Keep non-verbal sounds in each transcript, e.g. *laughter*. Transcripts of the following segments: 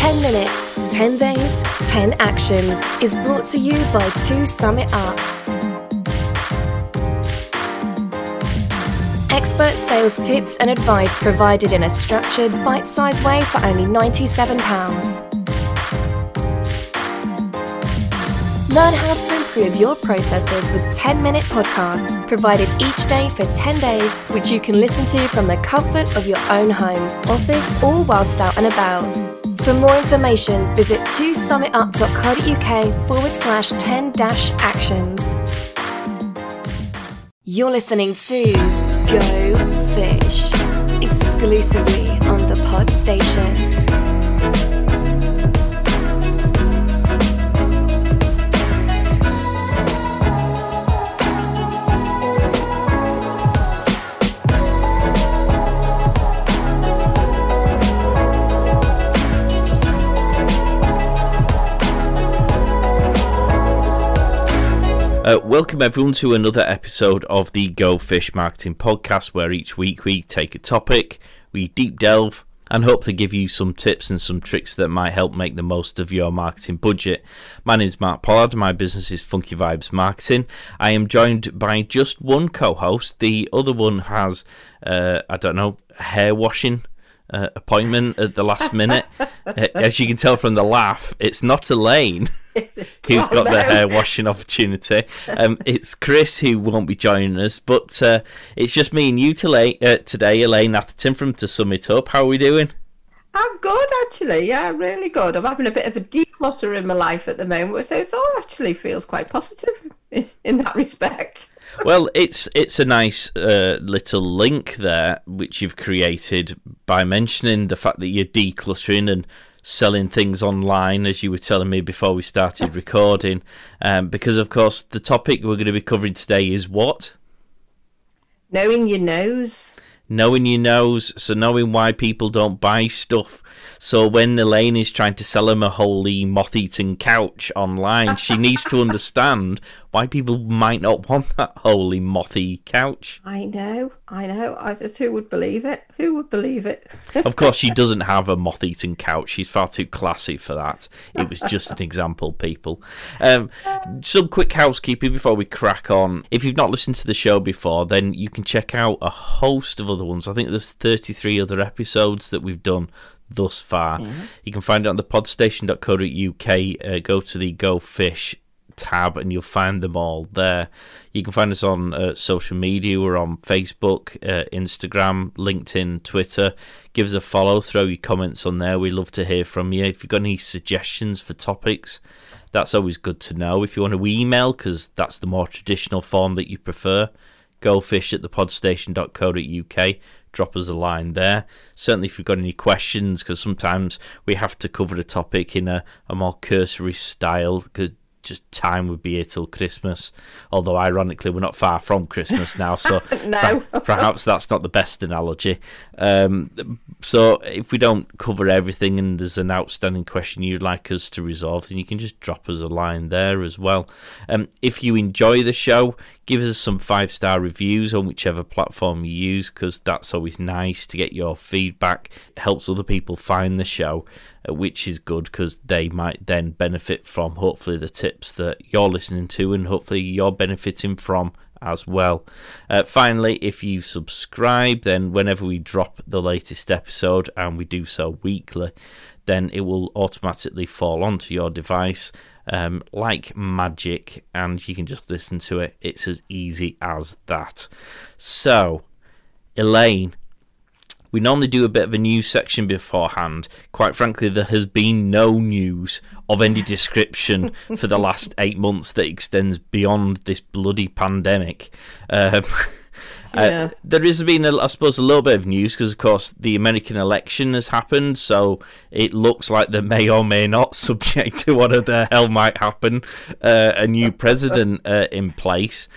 10 Minutes, 10 Days, 10 Actions is brought to you by 2 Summit Up. Expert sales tips and advice provided in a structured, bite sized way for only £97. Learn how to improve your processes with 10 minute podcasts provided each day for 10 days, which you can listen to from the comfort of your own home, office, or whilst out and about. For more information, visit 2summitup.co.uk forward slash 10 dash actions. You're listening to Go Fish exclusively on the Pod Station. Uh, welcome everyone to another episode of the Go Fish Marketing Podcast, where each week we take a topic, we deep delve, and hope to give you some tips and some tricks that might help make the most of your marketing budget. My name is Mark Pollard. My business is Funky Vibes Marketing. I am joined by just one co-host. The other one has, uh, I don't know, hair washing uh, appointment at the last minute. *laughs* As you can tell from the laugh, it's not Elaine *laughs* who's got the hair washing opportunity. Um, *laughs* it's Chris who won't be joining us, but uh, it's just me and you today, uh, today Elaine Atherton from To Sum It Up. How are we doing? I'm good actually, yeah, really good. I'm having a bit of a declutter in my life at the moment, so it all actually feels quite positive in, in that respect. Well, it's it's a nice uh, little link there which you've created by mentioning the fact that you're decluttering and selling things online, as you were telling me before we started recording. Um, because of course, the topic we're going to be covering today is what Knowing your no's. knowing your no's, so knowing why people don't buy stuff. So when Elaine is trying to sell him a holey moth-eaten couch online, she needs to *laughs* understand why people might not want that holey mothy couch. I know, I know. I says, who would believe it? Who would believe it? *laughs* Of course, she doesn't have a moth-eaten couch. She's far too classy for that. It was just an example, people. Um, some quick housekeeping before we crack on. If you've not listened to the show before, then you can check out a host of other ones. I think there's 33 other episodes that we've done thus far. You can find it on the podstation.co.uk. Uh, go to the Go Fish tab and you'll find them all there. You can find us on uh, social media. We're on Facebook, uh, Instagram, LinkedIn, Twitter. Give us a follow, throw your comments on there. We'd love to hear from you. If you've got any suggestions for topics, that's always good to know. If you want to email, because that's the more traditional form that you prefer, gofish at thepodstation.co.uk. Drop us a line there. Certainly, if you've got any questions, because sometimes we have to cover a topic in a, a more cursory style, because just time would be here till Christmas. Although, ironically, we're not far from Christmas now, so *laughs* No. per- perhaps that's not the best analogy. Um, so, if we don't cover everything and there's an outstanding question you'd like us to resolve, then you can just drop us a line there as well. Um, if you enjoy the show, give us some five star reviews on whichever platform you use because that's always nice to get your feedback. It helps other people find the show, uh, which is good because they might then benefit from hopefully the tips that you're listening to and hopefully you're benefiting from as well. Uh, finally, if you subscribe, then whenever we drop the latest episode, and we do so weekly, then it will automatically fall onto your device um, like magic, and you can just listen to it. It's as easy as that. So, Elaine, we normally do a bit of a news section beforehand. Quite frankly, there has been no news of any description for the last eight months that extends beyond this bloody pandemic. Um, *laughs* Yeah. uh, there has been, a, I suppose, a little bit of news because, of course, the American election has happened, so it looks like there may or may not, *laughs* subject to what the hell might happen, uh, a new president uh, in place.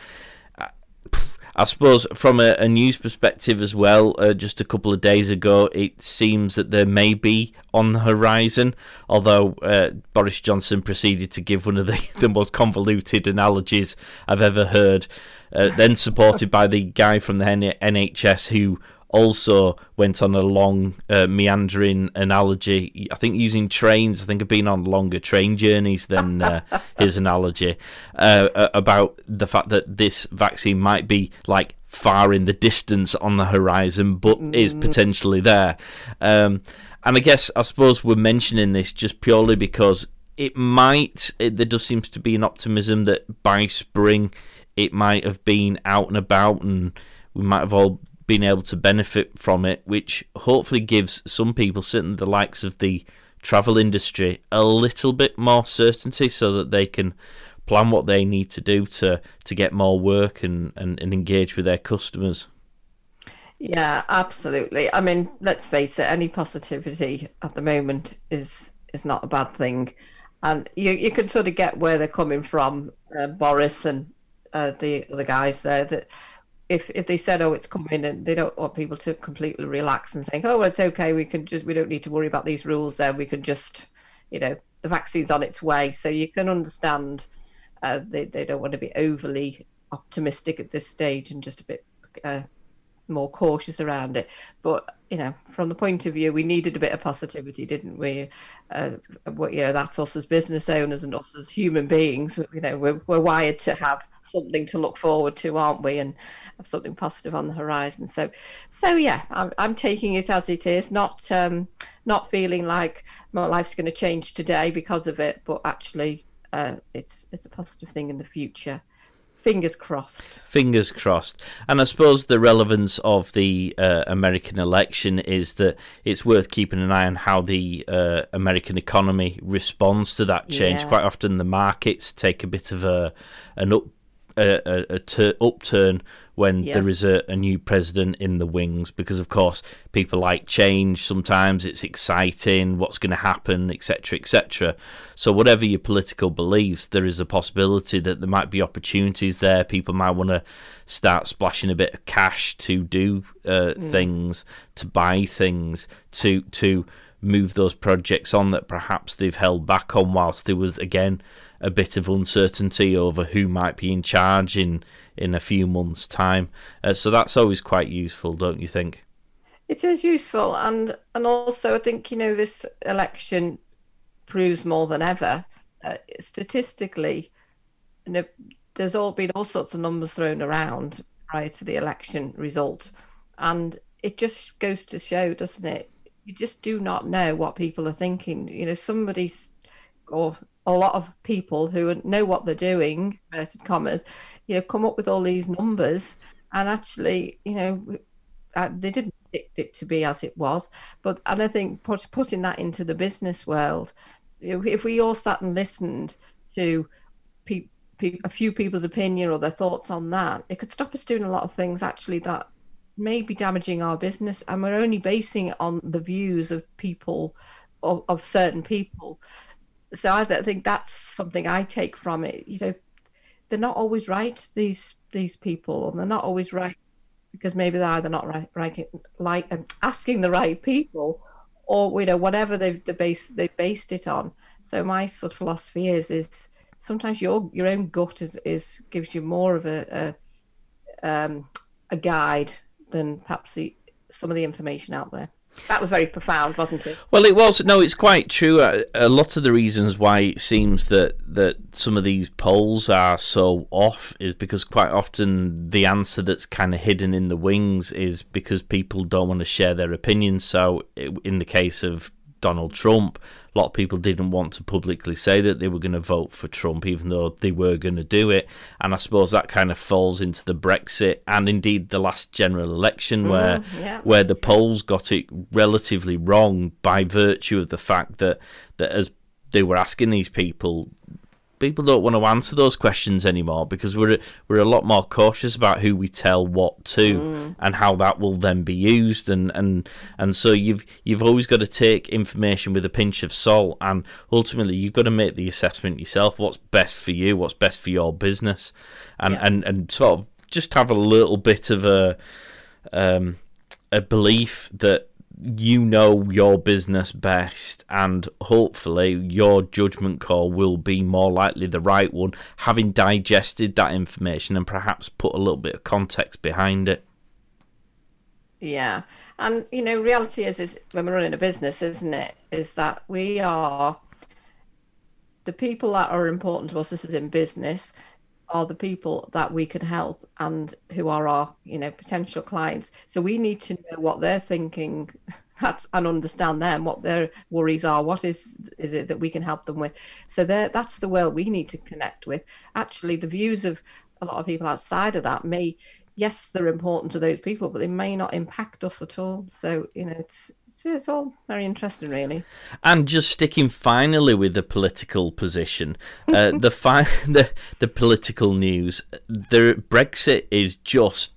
I suppose from a, a news perspective as well, uh, just a couple of days ago, it seems that there may be on the horizon. Although uh, Boris Johnson proceeded to give one of the, *laughs* the most convoluted analogies I've ever heard, uh, then supported by the guy from the NHS who also went on a long uh, meandering analogy. I think using trains. I think I've been on longer train journeys than uh, *laughs* his analogy uh, about the fact that this vaccine might be like far in the distance on the horizon, but mm. is potentially there. Um, and I guess I suppose we're mentioning this just purely because it might. It, there does seem to be an optimism that by spring it might have been out and about, and we might have all been able to benefit from it, which hopefully gives some people, certainly the likes of the travel industry, a little bit more certainty so that they can plan what they need to do to to get more work and, and, and engage with their customers. Yeah, absolutely. I mean, let's face it, any positivity at the moment is is not a bad thing. And you you can sort of get where they're coming from, uh, Boris and uh, the other guys there that if if they said oh it's coming and they don't want people to completely relax and think oh well, it's okay we can just we don't need to worry about these rules then we can just you know the vaccine's on its way. So you can understand uh, they they don't want to be overly optimistic at this stage and just a bit uh, more cautious around it. But you know, from the point of view, we needed a bit of positivity, didn't we? Uh, what you know, that's us as business owners and us as human beings. You know, we're we're wired to have something to look forward to, aren't we? And have something positive on the horizon. So, so yeah, I'm I'm taking it as it is, not um, not feeling like my life's going to change today because of it, but actually uh, it's it's a positive thing in the future. Fingers crossed. Fingers crossed. And I suppose the relevance of the uh, American election is that it's worth keeping an eye on how the uh, American economy responds to that change. Yeah. Quite often, the markets take a bit of a an up a, a, a ter- upturn when yes. there is a, a new president in the wings because of course people like change sometimes it's exciting what's going to happen etc etc so whatever your political beliefs there is a possibility that there might be opportunities there people might want to start splashing a bit of cash to do uh, mm. things to buy things to to move those projects on that perhaps they've held back on whilst there was again a bit of uncertainty over who might be in charge in in a few months' time. Uh, so that's always quite useful, don't you think? It is useful, and and also I think you know this election proves more than ever uh, statistically. You know, there's all been all sorts of numbers thrown around prior to the election result, and it just goes to show, doesn't it? You just do not know what people are thinking. You know, somebody's or a lot of people who know what they're doing, inverted commas, you know, come up with all these numbers, and actually, you know, uh, they didn't predict it to be as it was. But and I think put, putting that into the business world, you know, if we all sat and listened to pe- pe- a few people's opinion or their thoughts on that, it could stop us doing a lot of things actually that may be damaging our business, and we're only basing it on the views of people of, of certain people so I think that's something I take from it. You know, they're not always right. These these people, and they're not always right because maybe they're either not right, right like um, asking the right people, or you know whatever they've the base they based it on. So my sort of philosophy is is sometimes your your own gut is is gives you more of a a, um, a guide than perhaps the, some of the information out there. That was very profound, wasn't it? Well, it was. No, it's quite true. A, lot of the reasons why it seems that, that some of these polls are so off is because quite often the answer that's kind of hidden in the wings is because people don't want to share their opinions. So, in the case of Donald Trump, a lot of people didn't want to publicly say that they were going to vote for Trump, even though they were going to do it. And I suppose that kind of falls into the Brexit and indeed the last general election, mm, where yeah. where the polls got it relatively wrong by virtue of the fact that that as they were asking these people people don't want to answer those questions anymore because we're we're a lot more cautious about who we tell what to mm. and how that will then be used and, and and so you've you've always got to take information with a pinch of salt and ultimately you've got to make the assessment yourself what's best for you what's best for your business and yeah. and and sort of just have a little bit of a um, a belief that you know your business best, and hopefully your judgment call will be more likely the right one, having digested that information and perhaps put a little bit of context behind it. Yeah, and you know, reality is is when we're running a business, isn't it? Is that we are the people that are important to us. This is in business are the people that we can help and who are our you know potential clients. So we need to know what they're thinking. *laughs* That's and understand them what their worries are what is is it that we can help them with. So that's the world we need to connect with. Actually the views of a lot of people outside of that may yes, they're important to those people, but they may not impact us at all. So you know, it's it's, it's all very interesting, really. And just sticking finally with the political position, uh, *laughs* the fi- the the political news, the Brexit is just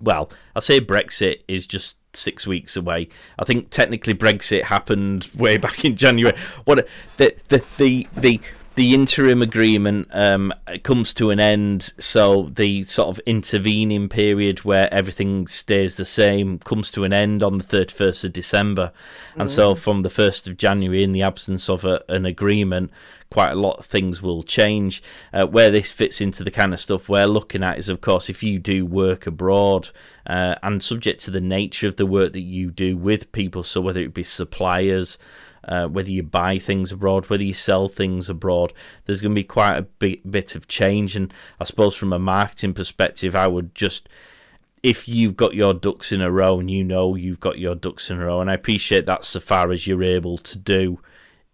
well, I say Brexit is just six weeks away. I think technically Brexit happened way back in January. What the the the the the interim agreement um, comes to an end, so the sort of intervening period where everything stays the same comes to an end on the 31st of December. And mm. so from the 1st of January, in the absence of a, an agreement, quite a lot of things will change. Uh, where this fits into the kind of stuff we're looking at is, of course, if you do work abroad uh, and subject to the nature of the work that you do with people, so whether it be suppliers, uh, whether you buy things abroad, whether you sell things abroad, there's going to be quite a bit, bit of change. And I suppose from a marketing perspective, I would just if you've got your ducks in a row and you know you've got your ducks in a row, and I appreciate that so far as you're able to do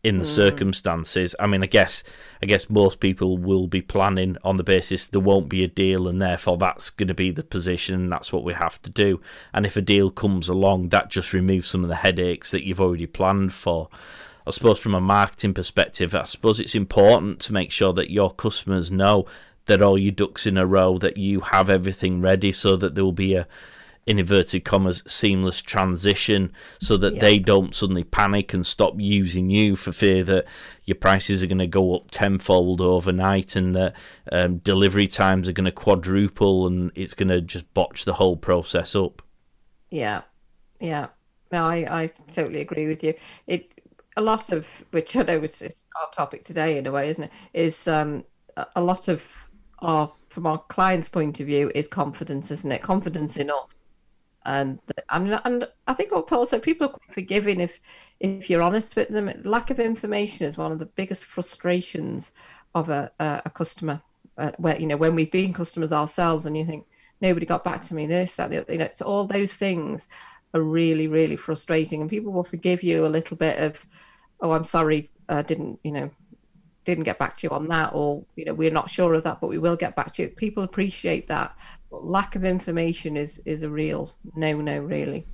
in the mm. circumstances. I mean, I guess I guess most people will be planning on the basis there won't be a deal, and therefore that's going to be the position, and that's what we have to do. And if a deal comes along, that just removes some of the headaches that you've already planned for. I suppose from a marketing perspective, I suppose it's important to make sure that your customers know that all your ducks in a row, that you have everything ready, so that there will be a in inverted commas seamless transition so that yeah. they don't suddenly panic and stop using you for fear that your prices are going to go up tenfold overnight and that um, delivery times are going to quadruple and it's going to just botch the whole process up. Yeah. Yeah. No i i totally agree with you. It a lot of which i know is, our topic today in a way isn't it? Is um a lot of our from our client's point of view is confidence isn't it? Confidence in us and and and I think also people are quite forgiving if if you're honest with them. Lack of information is one of the biggest frustrations of a a, a customer. Uh, where you know when we've been customers ourselves, and you think nobody got back to me, this that the, you know, it's all those things are really really frustrating, and people will forgive you a little bit of, oh, I'm sorry, I didn't you know didn't get back to you on that or you know we're not sure of that but we will get back to you people appreciate that lack of information is is a real no no really.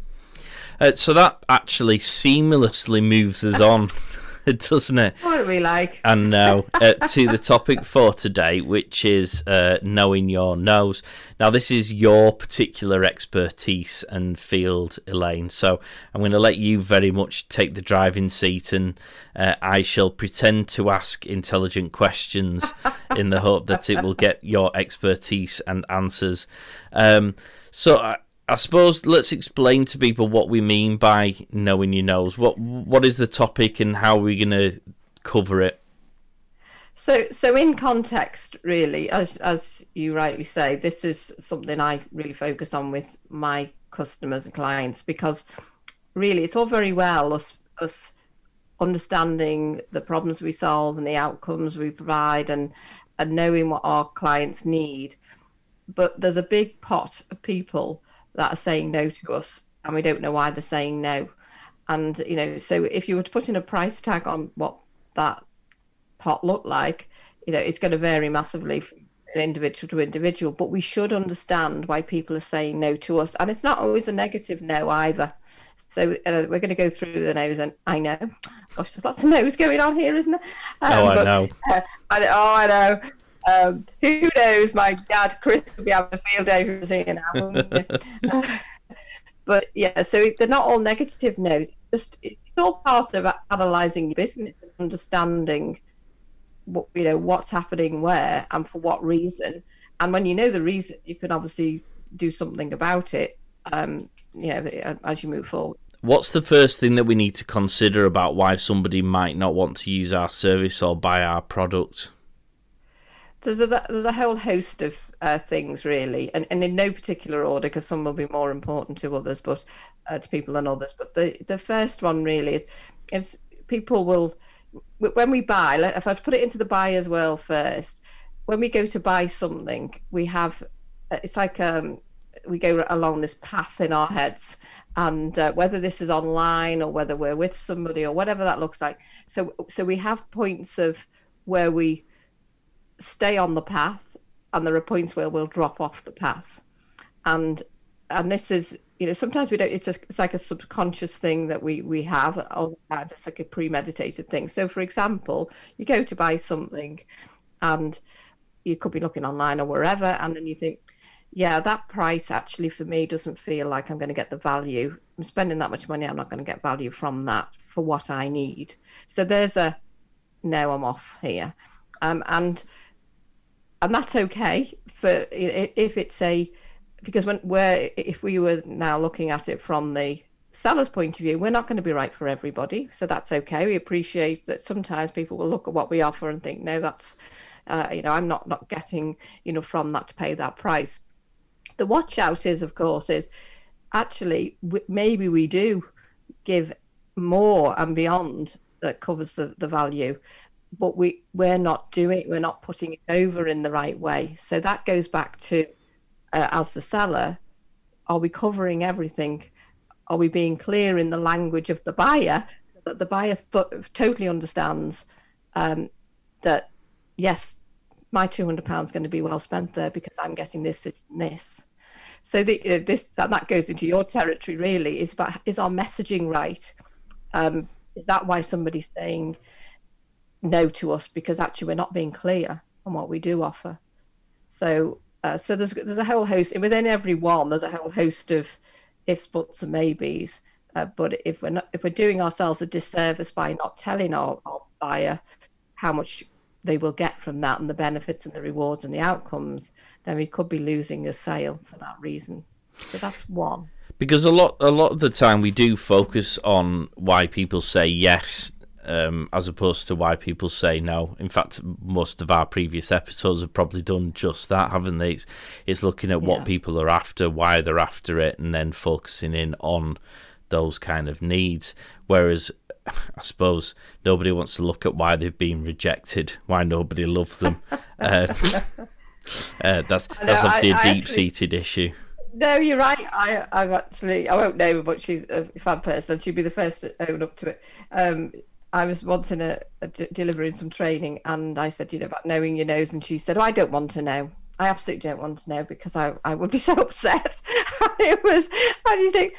Uh, so that actually seamlessly moves us on. *laughs* *laughs* doesn't it? What are we like? And now *laughs* uh, to the topic for today, which is uh, knowing your no's. Now, this is your particular expertise and field, Elaine. So I'm going to let you very much take the driving seat, and uh, I shall pretend to ask intelligent questions in the hope that it will get your expertise and answers. Um, so. I, suppose let's explain to people what we mean by knowing your no's. What what is the topic and how are we going to cover it? So, so in context, really, as as you rightly say, this is something I really focus on with my customers and clients because really, it's all very well us us understanding the problems we solve and the outcomes we provide and and knowing what our clients need, but there's a big pot of people that are saying no to us and we don't know why they're saying no. And you know so if you were to put in a price tag on what that pot looked like you know it's going to vary massively from individual to individual but we should understand why people are saying no to us. And it's not always a negative no either. So uh, we're going to go through the no's and i know. Gosh there's lots of no's going on here isn't there? Um, oh i but, know. uh, I, oh i know um, who knows? My dad, Chris, will be having a field day for seeing now. *laughs* *laughs* but yeah, so they're not all negative notes. It's just it's all part of analysing your business and understanding what you know what's happening where and for what reason. And when you know the reason, you can obviously do something about it. Um, you know, as you move forward. What's the first thing that we need to consider about why somebody might not want to use our service or buy our product? There's a there's a whole host of uh, things really, and, and in no particular order because some will be more important to others, but uh, to people than others. But the the first one really is is people will when we buy. If I put it into the buyer's world first, when we go to buy something, we have it's like um, we go along this path in our heads and uh, whether this is online or whether we're with somebody or whatever that looks like so so we have points of where we stay on the path and there are points where we'll drop off the path and and this is you know sometimes we don't it's, a, it's like a subconscious thing that we we have or it's like a premeditated thing so for example you go to buy something and you could be looking online or wherever and then you think yeah, that price actually for me doesn't feel like I'm going to get the value. I'm spending that much money, I'm not going to get value from that for what I need. So there's a no, I'm off here, um, and and that's okay for if it's a because when we're if we were now looking at it from the seller's point of view, we're not going to be right for everybody, so that's okay. We appreciate that sometimes people will look at what we offer and think, no, that's uh, you know, I'm not not getting you know from that to pay that price the watch out is, of course, is actually maybe we do give more and beyond that covers the, the value but we we're not doing we're not putting it over in the right way. So that goes back to uh, as the seller are we covering everything? Are we being clear in the language of the buyer so that the buyer th- totally understands um, that yes my 200 pounds is going to be well spent there because i'm getting this this and this. So the, uh, this that, that goes into your territory really. Is about is our messaging right? Um, is that why somebody's saying no to us because actually we're not being clear on what we do offer? So uh, so there's there's a whole host within every one. There's a whole host of ifs, buts, and maybes. Uh, but if we're not if we're doing ourselves a disservice by not telling our, our buyer how much they will get from that and the benefits and the rewards and the outcomes, then we could be losing a sale for that reason. So that's one. Because a lot, a lot of the time, we do focus on why people say yes, um, as opposed to why people say no. In fact, most of our previous episodes have probably done just that, haven't they? It's, it's looking at what yeah. people are after, why they're after it, and then focusing in on those kind of needs. Whereas *laughs* I suppose nobody wants to look at why they've been rejected, why nobody loves them. uh, *laughs* *laughs* uh, that's that's obviously I, a deep seated issue. No, you're right. I, I've actually, I won't name her, but she's a fan person. She'd be the first to own up to it. Um, I was once in a, a d- delivering some training, and I said, you know, about knowing your no's, and she said, oh, I don't want to know. I absolutely don't want to know because I, I would be *laughs* so upset. *laughs* it was, and you think,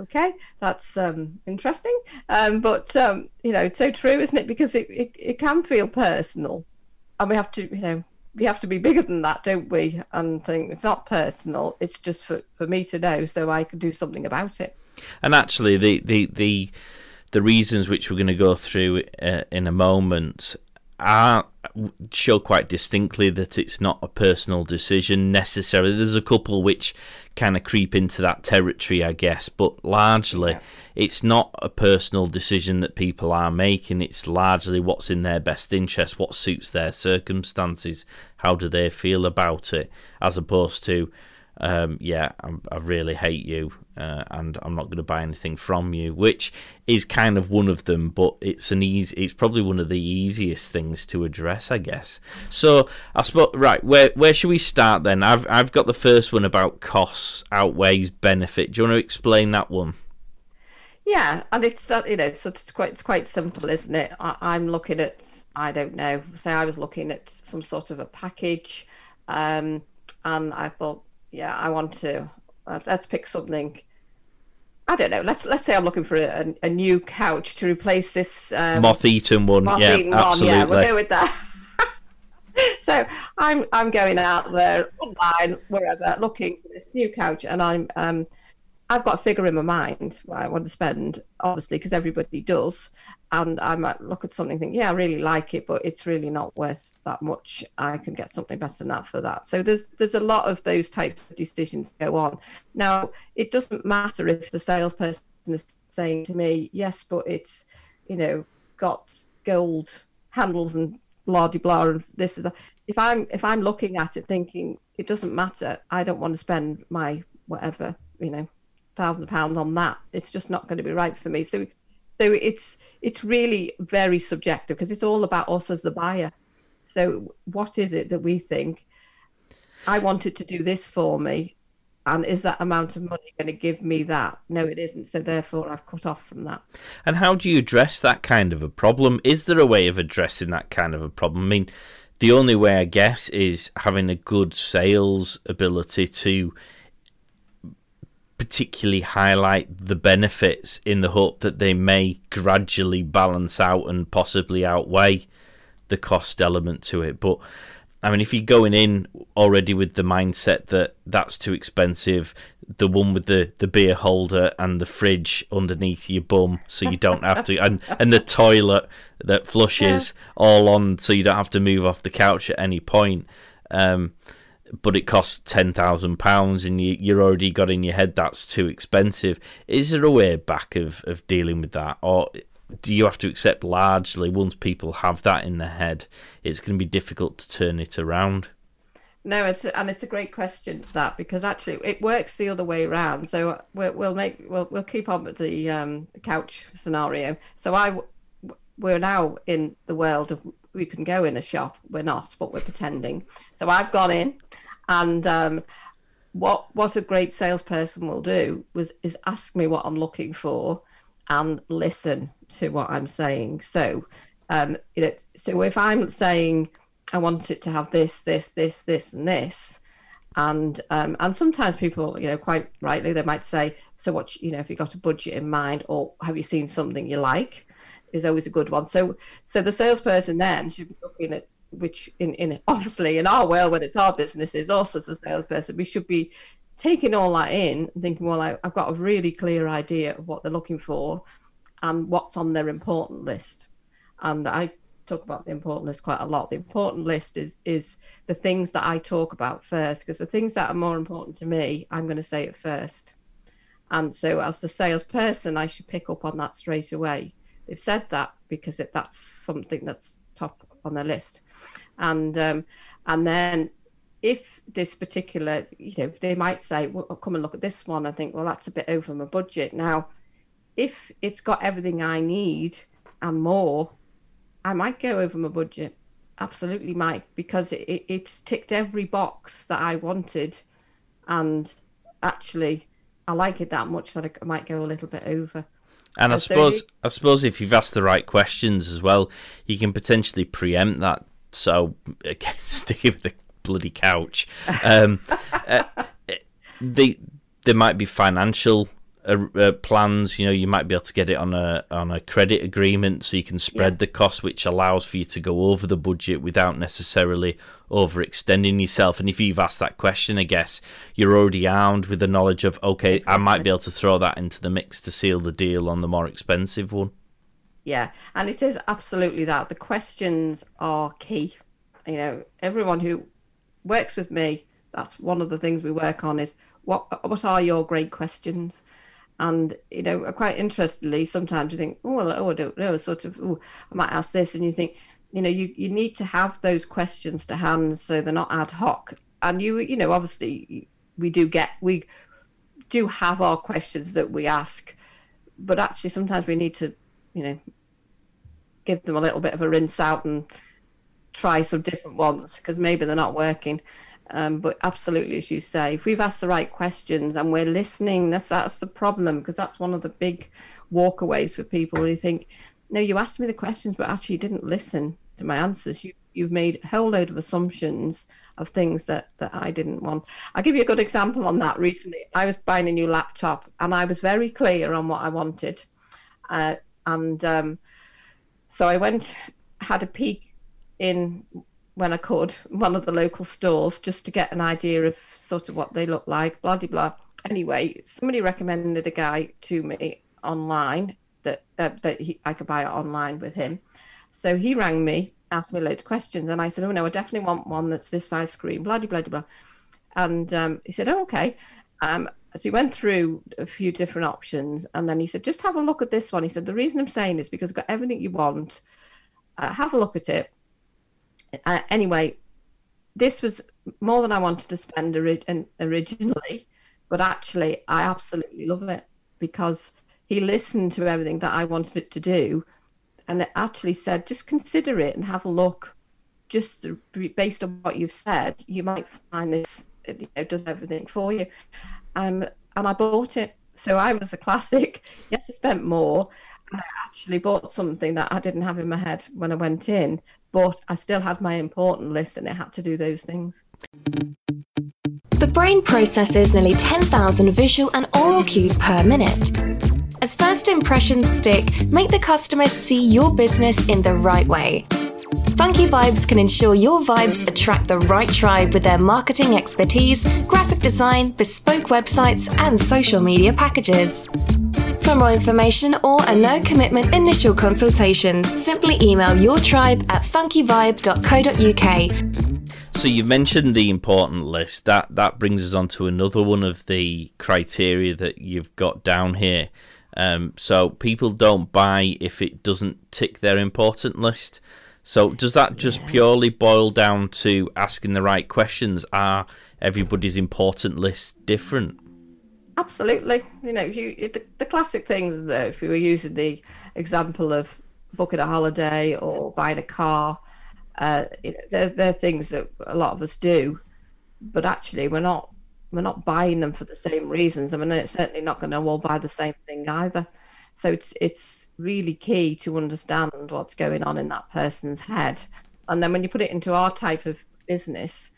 okay that's um, interesting um, but um, you know it's so true isn't it because it, it, it can feel personal and we have to you know we have to be bigger than that don't we and think it's not personal it's just for, for me to know so i can do something about it and actually the the the, the reasons which we're going to go through uh, in a moment are show quite distinctly that it's not a personal decision necessarily. There's a couple which kind of creep into that territory, I guess, but largely yeah. it's not a personal decision that people are making. It's largely what's in their best interest, what suits their circumstances, how do they feel about it, as opposed to um, yeah, I, I, really hate you, uh, and I'm not going to buy anything from you, which is kind of one of them, but it's an easy, it's probably one of the easiest things to address, I guess. So I suppose right, where where should we start then? I've I've got the first one about costs outweighs benefit. Do you want to explain that one? Yeah, and it's that you know, so it's quite it's quite simple, isn't it? I, I'm looking at I don't know, say I was looking at some sort of a package, um, and I thought yeah, I want to. Uh, let's pick something. I don't know. Let's let's say I'm looking for a, a new couch to replace this um, moth-eaten one. Moth-eaten yeah, absolutely. Yeah, we'll go with that. *laughs* so I'm I'm going out there online, wherever, looking for this new couch, and I'm um I've got a figure in my mind what I want to spend, obviously, because everybody does. And I might look at something and think, yeah, I really like it, but it's really not worth that much. I can get something better than that for that. So there's there's a lot of those types of decisions go on. Now, it doesn't matter if the salesperson is saying to me, yes, but it's, you know, got gold handles and blah de blah and this is a, if I'm if I'm looking at it thinking it doesn't matter, I don't want to spend my whatever you know thousand pounds on that. It's just not going to be right for me. So so it's it's really very subjective because it's all about us as the buyer. So what is it that we think? I wanted to do this for me, and is that amount of money going to give me that? No, it isn't. So therefore, I've cut off from that. And how do you address that kind of a problem? Is there a way of addressing that kind of a problem? I mean, the only way I guess is having a good sales ability to particularly highlight the benefits in the hope that they may gradually balance out and possibly outweigh the cost element to it. But I mean, if you're going in already with the mindset that that's too expensive, the one with the, the beer holder and the fridge underneath your bum, so you don't have to, and, and the toilet that flushes yeah. all on, so you don't have to move off the couch at any point. Um, but it costs ten thousand pounds, and you you're already got in your head that's too expensive. Is there a way back of, of dealing with that, or do you have to accept largely once people have that in their head, it's going to be difficult to turn it around? No, it's and it's a great question that because actually it works the other way around. So we'll, we'll make we'll we'll keep on with the um the couch scenario. So I we're now in the world of we can go in a shop. We're not, but we're pretending. So I've gone in, and um, what what a great salesperson will do was is ask me what I'm looking for, and listen to what I'm saying. So, um, you know, so if I'm saying I want it to have this, this, this, this, and this, and um, and sometimes people, you know, quite rightly, they might say, so what, you know, if you got a budget in mind, or have you seen something you like? Is always a good one. So, so the salesperson then should be looking at which in, in obviously in our world when it's our businesses us as a salesperson we should be taking all that in and thinking well I, i've got a really clear idea of what they're looking for and what's on their important list. And I talk about the important list quite a lot. The important list is is the things that I talk about first, because the things that are more important to me, I'm going to say it first. And so, as the salesperson, I should pick up on that straight away. They've said that because it, that's something that's top on their list, and um, and then if this particular, you know, they might say, "Well, come and look at this one." I think, well, that's a bit over my budget. Now, if it's got everything I need and more, I might go over my budget. Absolutely might because it, it, it's ticked every box that I wanted, and actually, I like it that much that I might go a little bit over. And I suppose, I suppose, if you've asked the right questions as well, you can potentially preempt that. So, *laughs* again, sticking with the bloody couch, um, *laughs* uh, the there might be financial uh, uh, plans. You know, you might be able to get it on a on a credit agreement, so you can spread yeah. the cost, which allows for you to go over the budget without necessarily overextending yourself. And if you've asked that question, I guess you're already armed with the knowledge of okay, exactly. I might be able to throw that into the mix to seal the deal on the more expensive one. Yeah, and it is absolutely that. The questions are key. You know, everyone who works with me, that's one of the things we work on is what what are your great questions and you know, quite interestingly, sometimes you think, oh, oh I don't know, sort of, oh, I might ask this, and you think, you know, you you need to have those questions to hand so they're not ad hoc. And you, you know, obviously, we do get we do have our questions that we ask, but actually, sometimes we need to, you know, give them a little bit of a rinse out and try some different ones because maybe they're not working. Um, but absolutely, as you say, if we've asked the right questions and we're listening, that's that's the problem because that's one of the big walkaways for people. You think, no, you asked me the questions, but actually you didn't listen to my answers. You you've made a whole load of assumptions of things that that I didn't want. I'll give you a good example on that. Recently, I was buying a new laptop and I was very clear on what I wanted, uh, and um, so I went had a peek in when I could, one of the local stores, just to get an idea of sort of what they look like, blah, blah, blah. Anyway, somebody recommended a guy to me online that uh, that he, I could buy it online with him. So he rang me, asked me loads of questions, and I said, "Oh no, I definitely want one that's this size screen." Blah blah blah blah. And um, he said, "Oh okay." Um, so he went through a few different options, and then he said, "Just have a look at this one." He said, "The reason I'm saying this because it's got everything you want. Uh, have a look at it uh, anyway, this was more than I wanted to spend ori- originally, but actually, I absolutely love it because he listened to everything that I wanted it to do, and it actually said, just consider it and have a look. Just based on what you've said, you might find this you know, does everything for you. Um, and I bought it. So I was a classic. *laughs* Yes, I spent more. I actually bought something that I didn't have in my head when I went in, but I still had my important list and it had to do those things. The brain processes nearly 10,000 visual and oral cues per minute. As first impressions stick, make the customer see your business in the right way. Funky Vibes can ensure your vibes attract the right tribe with their marketing expertise, graphic design, bespoke websites, and social media packages. For more information or a no commitment initial consultation, simply email your tribe at funkyvibe.co.uk. So you mentioned the important list. That that brings us on to another one of the criteria that you've got down here. Um, so people don't buy if it doesn't tick their important list. So does that just purely boil down to asking the right questions? Are everybody's important lists different? Absolutely. You know, you the, the classic things though, if we were using the example of booking a holiday or buying a car, uh, you know, they're, they're things that a lot of us do, but actually we're not we're not buying them for the same reasons. I mean, it's certainly not going to all buy the same thing either. So it's it's really key to understand what's going on in that person's head, and then when you put it into our type of business,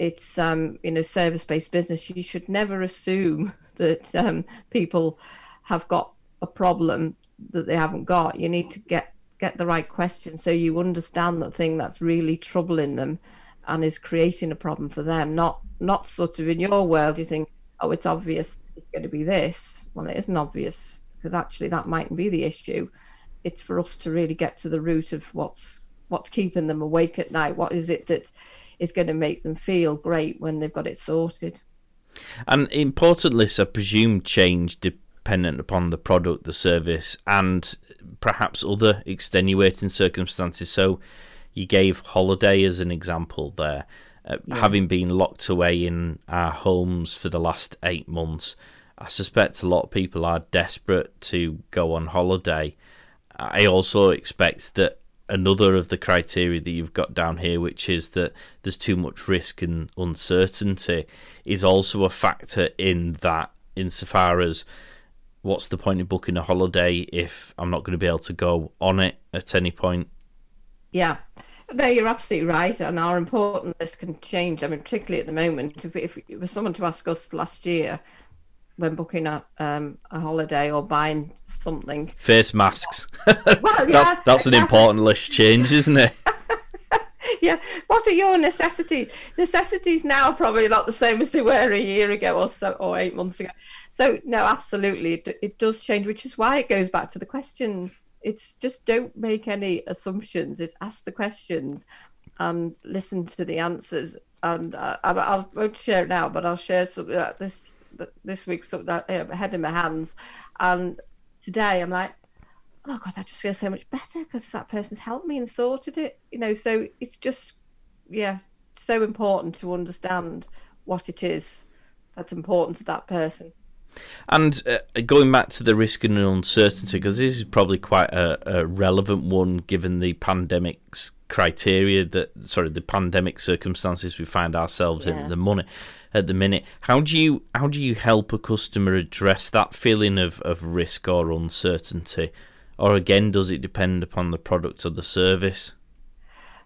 it's um, you know service based business. You should never assume *laughs* that um, people have got a problem that they haven't got. You need to get get the right question so you understand the thing that's really troubling them and is creating a problem for them. Not not sort of in your world you think, oh, it's obvious it's going to be this. Well, it isn't obvious because actually that mightn't be the issue. It's for us to really get to the root of what's what's keeping them awake at night. What is it that is going to make them feel great when they've got it sorted. And importantly, I presume change dependent upon the product, the service, and perhaps other extenuating circumstances. So, you gave holiday as an example there. Uh, yeah. Having been locked away in our homes for the last eight months, I suspect a lot of people are desperate to go on holiday. I also expect that another of the criteria that you've got down here, which is that there's too much risk and uncertainty, is also a factor in that, insofar as what's the point of booking a holiday if I'm not going to be able to go on it at any point? Yeah. No, you're absolutely right, and our importance can change. I mean, particularly at the moment, if, if it was someone to ask us last year, when booking a um, a holiday or buying something. Face masks. well, *laughs* yeah, that's that's an important list change, isn't it? *laughs* yeah. What are your necessities? Necessities now are probably not the same as they were a year ago or so, or eight months ago. So no, absolutely, it, it does change, which is why it goes back to the questions. It's just don't make any assumptions. It's ask the questions and listen to the answers. And uh, I, I won't share it now, but I'll share some uh, this this week so that uh, head in my hands, and today I'm like, oh god, I just feel so much better because that person's helped me and sorted it. You know, so it's just yeah, so important to understand what it is that's important to that person. And uh, going back to the risk and uncertainty, because this is probably quite a, a, relevant one given the pandemic's criteria that, sorry, the pandemic circumstances we find ourselves yeah. in, the money at the minute. How do you how do you help a customer address that feeling of, of risk or uncertainty? Or again, does it depend upon the product or the service?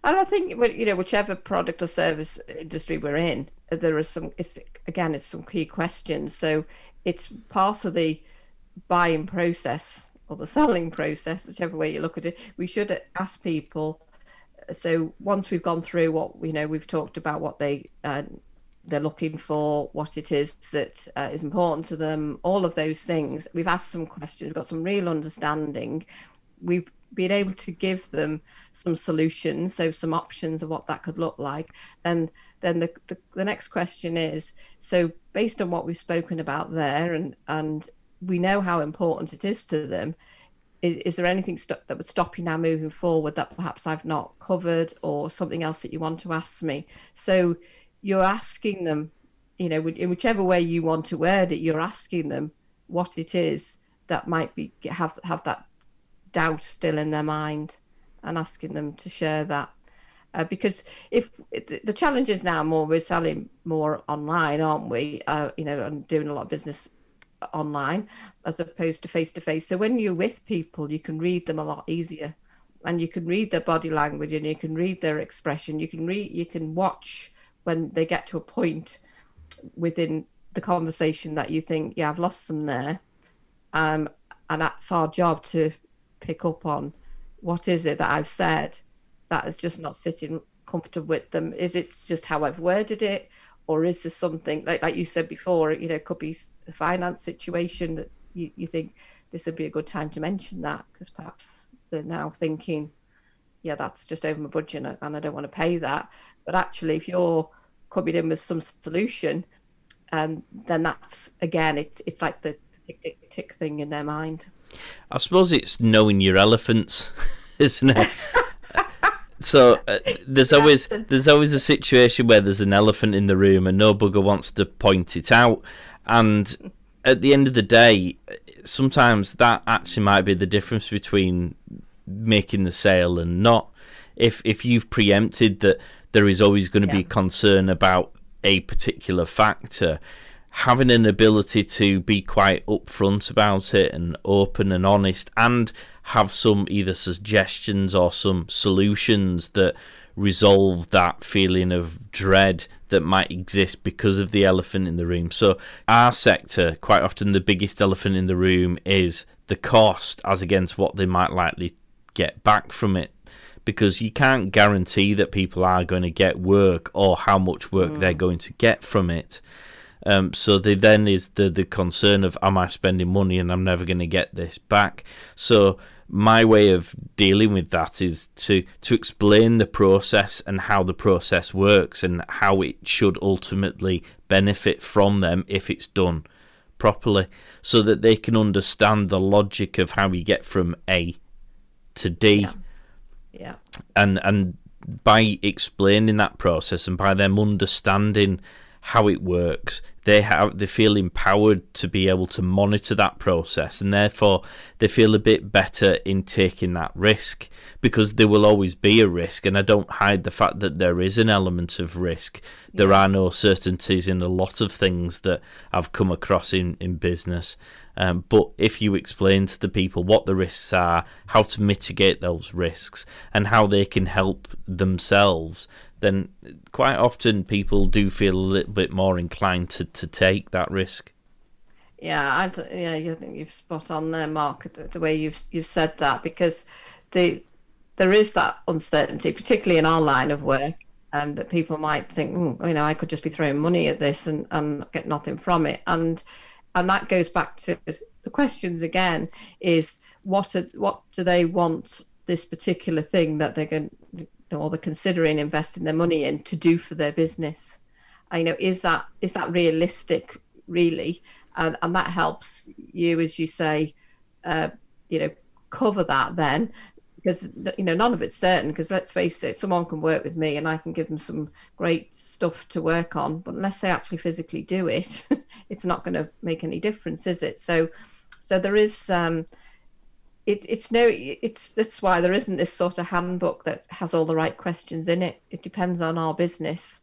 And I think you know whichever product or service uh, industry we're in, uh, there are some. It's again, it's some key questions. So it's part of the buying process or the selling process, whichever way you look at it. We should ask people. Uh, so once we've gone through what you know, we've talked about what they uh, they're looking for, what it is that uh, is important to them, all of those things. We've asked some questions, we've got some real understanding. We've been able to give them some solutions, so some options of what that could look like. And then the, the, the next question is so based on what we've spoken about there and and we know how important it is to them is, there anything st- that would stop you now moving forward that perhaps I've not covered or something else that you want to ask me? So you're asking them, you know, in whichever way you want to word it, you're asking them what it is that might be have have that doubt still in their mind and asking them to share that. Uh, because if the challenge is now more we're selling more online aren't we uh, you know and doing a lot of business online as opposed to face to face. So when you're with people, you can read them a lot easier, and you can read their body language and you can read their expression. You can read, you can watch when they get to a point within the conversation that you think, yeah, I've lost them there, um, and that's our job to pick up on what is it that I've said that is just not sitting comfortable with them. Is it just how I've worded it? or is there something like like you said before you know it could be a finance situation that you, you think this would be a good time to mention that because perhaps they're now thinking yeah that's just over my budget and i don't want to pay that but actually if you're coming in with some solution um, then that's again it's it's like the tick, tick, tick thing in their mind. I suppose it's knowing your elephants *laughs* isn't it? *laughs* So uh, there's always there's always a situation where there's an elephant in the room and no bugger wants to point it out. And at the end of the day sometimes that actually might be the difference between making the sale and not. If if you've preempted that there is always going to yeah. be concern about a particular factor having an ability to be quite upfront about it and open and honest and have some either suggestions or some solutions that resolve that feeling of dread that might exist because of the elephant in the room. So, our sector, quite often the biggest elephant in the room is the cost as against what they might likely get back from it. Because you can't guarantee that people are going to get work or how much work mm. they're going to get from it. Um, so they, then is the the concern of am I spending money and I'm never going to get this back. So my way of dealing with that is to to explain the process and how the process works and how it should ultimately benefit from them if it's done properly so that they can understand the logic of how you get from A to D. Yeah. Yeah. And and by explaining that process and by them understanding how it works. They have they feel empowered to be able to monitor that process, and therefore they feel a bit better in taking that risk because there will always be a risk. And I don't hide the fact that there is an element of risk. There are no certainties in a lot of things that I've come across in in business. Um, but if you explain to the people what the risks are, how to mitigate those risks, and how they can help themselves, then quite often people do feel a little bit more inclined to, to take that risk. Yeah, I yeah, you think you've spot on there, Mark, the way you've you've said that because the there is that uncertainty, particularly in our line of work, and um, that people might think, mm, you know, I could just be throwing money at this and, and get nothing from it, and and that goes back to the questions again: is what are, what do they want this particular thing that they're going or they're considering investing their money in to do for their business. I know is that is that realistic really, and and that helps you as you say, uh, you know, cover that then. Because you know none of it's certain because let's face it someone can work with me and i can give them some great stuff to work on but unless they actually physically do it *laughs* it's not going to make any difference is it? So so there is um it, it's no it's that's why there isn't this sort of handbook that has all the right questions in it. It depends on our business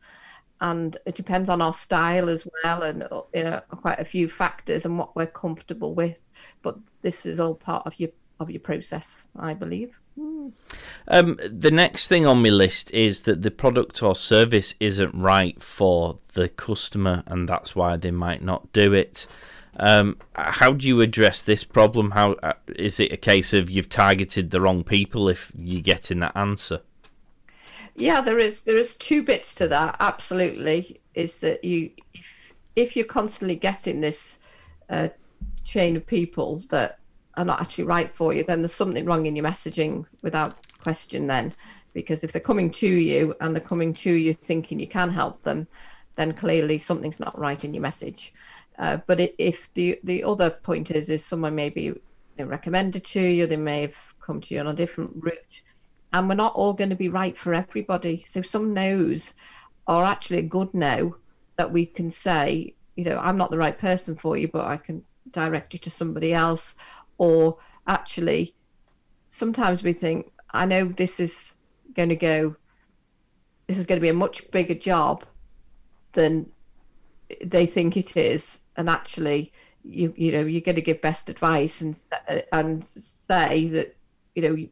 and it depends on our style as well and you know quite a few factors and what we're comfortable with. But this is all part of your of your process i believe. Um, the next thing on my list is that the product or service isn't right for the customer and that's why they might not do it um, how do you address this problem? How uh, is it a case of you've targeted the wrong people if you're getting that answer? Yeah, there is there is two bits to that. Absolutely, is that you if if you're constantly getting this uh, chain of people that are not actually right for you, then there's something wrong in your messaging without question. Then, because if they're coming to you and they're coming to you thinking you can help them, then clearly something's not right in your message. Uh, but it, if the the other point is is someone you been recommended to you, they may have come to you on a different route. And we're not all going to be right for everybody. So some no's are actually a good no that we can say, you know, I'm not the right person for you, but I can direct you to somebody else. Or actually, sometimes we think, I know this is going to go, this is going to be a much bigger job than they think it is. And actually, you you know you're going to give best advice and and say that you know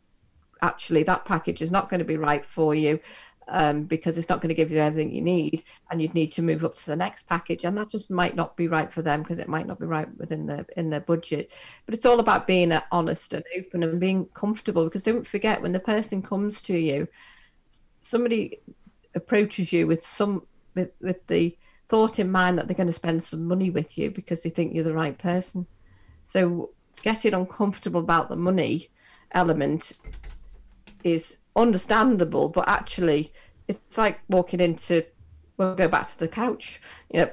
actually that package is not going to be right for you um, because it's not going to give you everything you need and you'd need to move up to the next package and that just might not be right for them because it might not be right within the in their budget. But it's all about being honest and open and being comfortable because don't forget when the person comes to you somebody approaches you with some with, with the thought in mind that they're going to spend some money with you because they think you're the right person. So getting uncomfortable about the money element is understandable, but actually it's like walking into we'll go back to the couch, you know,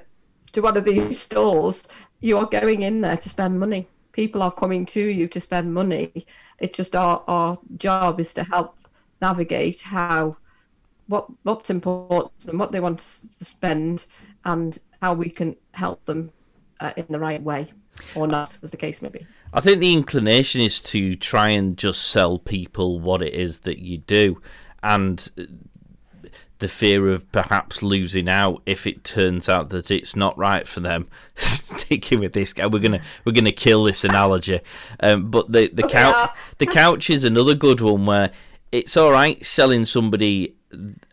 to one of these stores, you are going in there to spend money. People are coming to you to spend money. It's just our, our job is to help navigate how what what's important and what they want to spend and how we can help them uh, in the right way or not, as the case may be. I think the inclination is to try and just sell people what it is that you do, and the fear of perhaps losing out if it turns out that it's not right for them. *laughs* Sticking with this guy, we're gonna we're gonna kill this analogy. Um, but the the couch the couch is another good one where it's all right selling somebody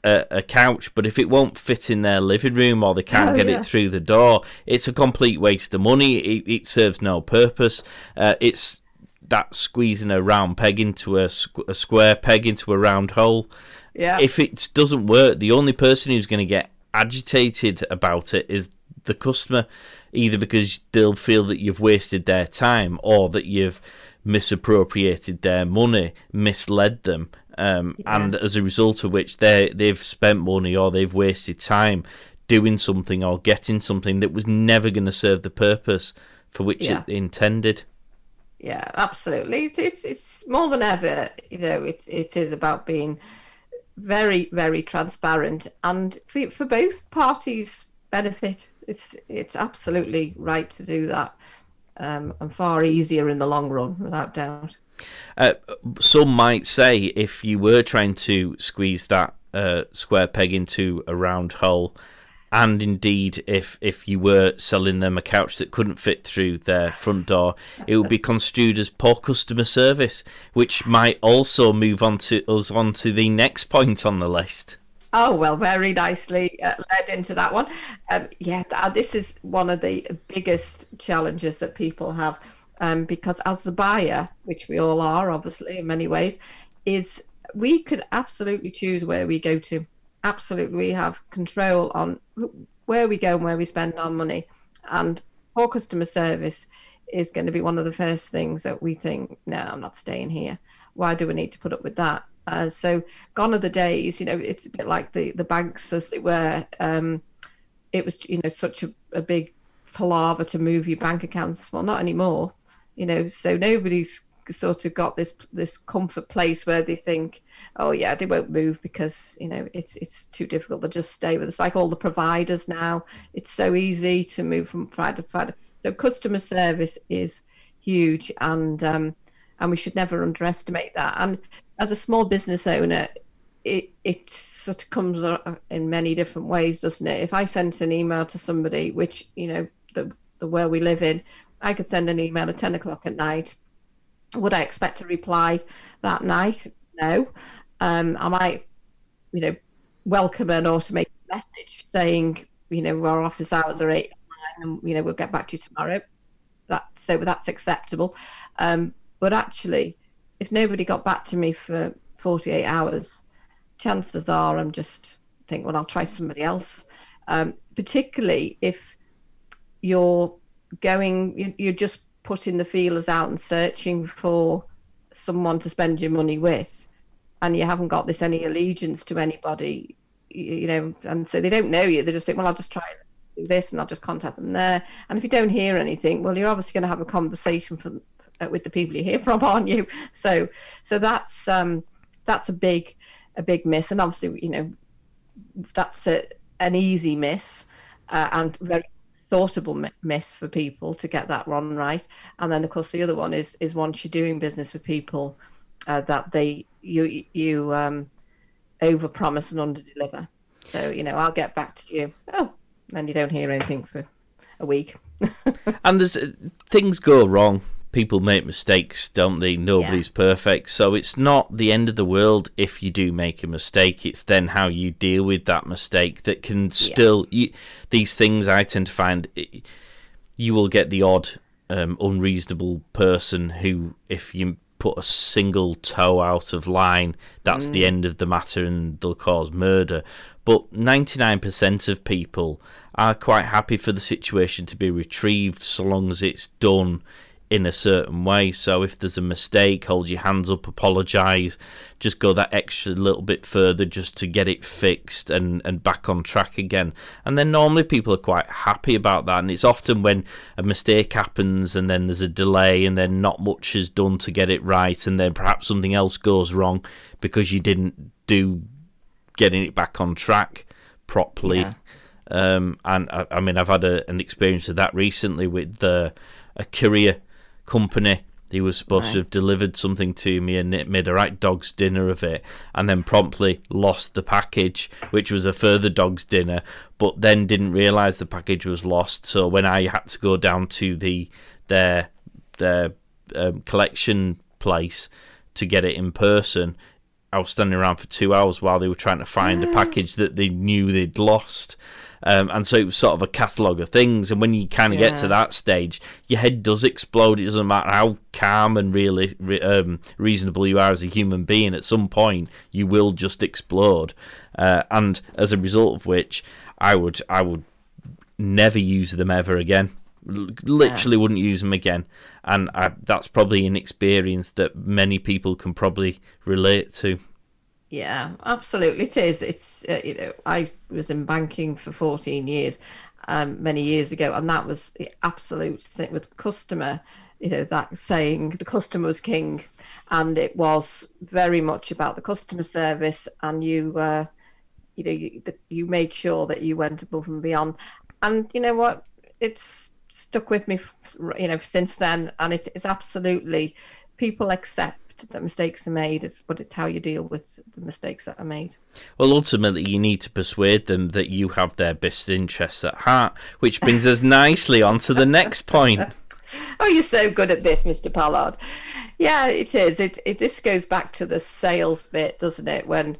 a, a, couch, but if it won't fit in their living room or they can't oh, get yeah. it through the door, it's a complete waste of money. It, it serves no purpose. Uh, it's that squeezing a round peg into a, a square peg into a round hole. Yeah. If it doesn't work, the only person who's going to get agitated about it is the customer, either because they'll feel that you've wasted their time or that you've misappropriated their money, misled them, um, yeah. and as a result of which they they've spent money or they've wasted time doing something or getting something that was never going to serve the purpose for which yeah. it intended. Yeah, absolutely. It's, it's it's more than ever. You know, it it is about being very very transparent and for, for both parties benefit. It's it's absolutely right to do that um, and far easier in the long run, without doubt. Uh, some might say if you were trying to squeeze that uh, square peg into a round hole, and indeed if if you were selling them a couch that couldn't fit through their front door, it would be construed as poor customer service, which might also move on to us on to the next point on the list. Oh well, very nicely uh, led into that one. Um, yeah, uh, this is one of the biggest challenges that people have, um, because as the buyer, which we all are, obviously in many ways, is we could absolutely choose where we go to. Absolutely, we have control on where we go and where we spend our money, and poor customer service is going to be one of the first things that we think, no, I'm not staying here. Why do we need to put up with that? Uh, so gone are the days, you know, it's a bit like the, the banks as it were. Um, it was, you know, such a, a big palaver to move your bank accounts. Well, not anymore, you know, so nobody's sort of got this this comfort place where they think, oh yeah, they won't move because you know it's it's too difficult. They'll just stay with us. Like all the providers now, it's so easy to move from provider to provider. So customer service is huge, and um, and we should never underestimate that. And as a small business owner, it it sort of comes in many different ways, doesn't it? If I sent an email to somebody, which you know the the world we live in, I could send an email at ten o'clock at night. Would I expect a reply that night? No. Um, I might, you know, welcome an automated message saying, you know, our office hours are eight and you know we'll get back to you tomorrow. That so that's acceptable. Um, but actually, if nobody got back to me for 48 hours, chances are I'm just think, well, I'll try somebody else. Um, particularly if you're going, you're just putting the feelers out and searching for someone to spend your money with, and you haven't got this any allegiance to anybody, you know, and so they don't know you. They just think, well, I'll just try this and I'll just contact them there. And if you don't hear anything, well, you're obviously going to have a conversation for, with the people you hear *laughs* from, aren't you? So so that's um, that's a big a big miss, and obviously you know that's a, an easy miss uh, and very thoughtable miss for people to get that one right. And then of course the other one is is once you're doing business with people uh, that they you you um, over promise and under deliver. So you know I'll get back to you. Oh, and you don't hear anything for a week. *laughs* and there's uh, things go wrong people make mistakes, don't they? Nobody's yeah. perfect. So it's not the end of the world if you do make a mistake. It's then how you deal with that mistake that can still. Yeah. You, these things I tend to find you will get the odd um, unreasonable person who, if you put a single toe out of line, that's mm. the end of the matter and they'll cause murder. But 99% of people are quite happy for the situation to be retrieved so long as it's done in a certain way. So if there's a mistake, hold your hands up, apologise, just go that extra little bit further just to get it fixed and, and back on track again. And then normally people are quite happy about that. And it's often when a mistake happens and then there's a delay and then not much is done to get it right and then perhaps something else goes wrong because you didn't do getting it back on track properly. Yeah. Um, and I, I, mean, I've had a, an experience of that recently with the, a courier company. He was supposed right. to have delivered something to me and it made a right dog's dinner of it, and then promptly lost the package, which was a further dog's dinner, but then didn't realise the package was lost. So when I had to go down to the their their um, collection place to get it in person, I was standing around for two hours while they were trying to find a package that they knew they'd lost. Um, and so it was sort of a catalogue of things. And when you kind of yeah. get to that stage, your head does explode. It doesn't matter how calm and really um, reasonable you are as a human being. At some point, you will just explode. Uh, and as a result of which, I would I would never use them ever again. literally yeah. wouldn't use them again. And I, that's probably an experience that many people can probably relate to. Yeah, absolutely. It is. It's uh, you know I was in banking for 14 years, um, many years ago, and that was the absolute thing with customer. You know that saying, "The customer was king," and it was very much about the customer service, and you, uh, you know, you, you made sure that you went above and beyond. And you know what? It's stuck with me, you know, since then, and it is absolutely people accept that mistakes are made, but it's how you deal with the mistakes that are made. Well, ultimately, you need to persuade them that you have their best interests at heart, which brings us nicely on to the next point. *laughs* oh, you're so good at this, Mr. Pollard. Yeah, it is. It, it this goes back to the sales bit, doesn't it? When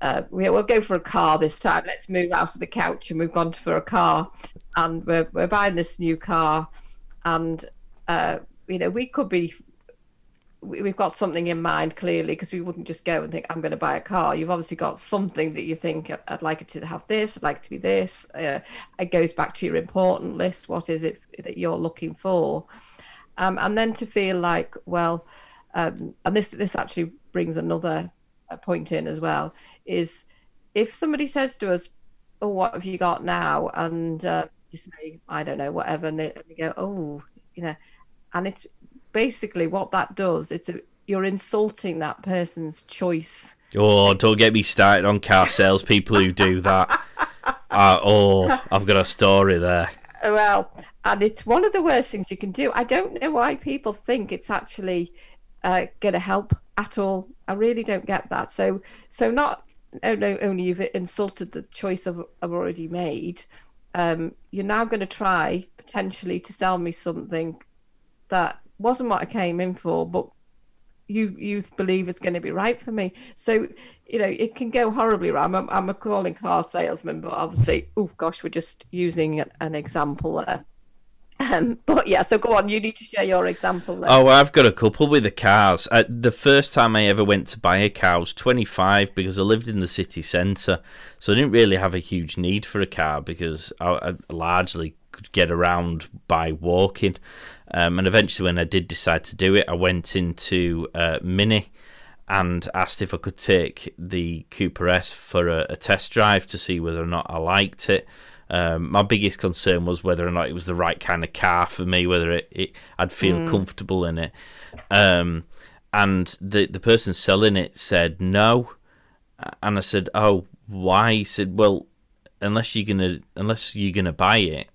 uh, we, will go for a car this time. Let's move out of the couch and we've gone for a car, and we're we're buying this new car, and uh, you know we could be we've got something in mind clearly because we wouldn't just go and think i'm going to buy a car. You've obviously got something that you think i'd like it to have this i'd like it to be this. Uh, it goes back to your important list. What is it that you're looking for? Um, and then to feel like well um, and this this actually brings another uh, point in as well is if somebody says to us oh what have you got now? and uh, you say i don't know whatever and they, and they go oh you know and it's basically what that does it's a, you're insulting that person's choice. Oh don't get me started on car salespeople who do that. *laughs* Uh, oh i've got a story there. Well and it's one of the worst things you can do. I don't know why people think it's actually uh, going to help at all. I really don't get that. So so not only you've insulted the choice I've, I've already made. Um, you're now going to try potentially to sell me something that wasn't what I came in for, but you you believe it's going to be right for me. So you know it can go horribly wrong. I'm, I'm a calling car salesman, but obviously, oh gosh, we're just using an example there. Um, but yeah, so go on. You need to share your example. There. Oh, I've got a couple with the cars. Uh, the first time I ever went to buy a car I was 25 because I lived in the city centre, so I didn't really have a huge need for a car because I, I largely could get around by walking. Um, and eventually, when I did decide to do it, I went into uh, Mini and asked if I could take the Cooper S for a, a, test drive to see whether or not I liked it. Um, my biggest concern was whether or not it was the right kind of car for me, whether it, it I'd feel mm. comfortable in it. Um, and the the person selling it said no, and I said, "Oh, why?" He said, "Well, unless you're gonna unless you're gonna buy it,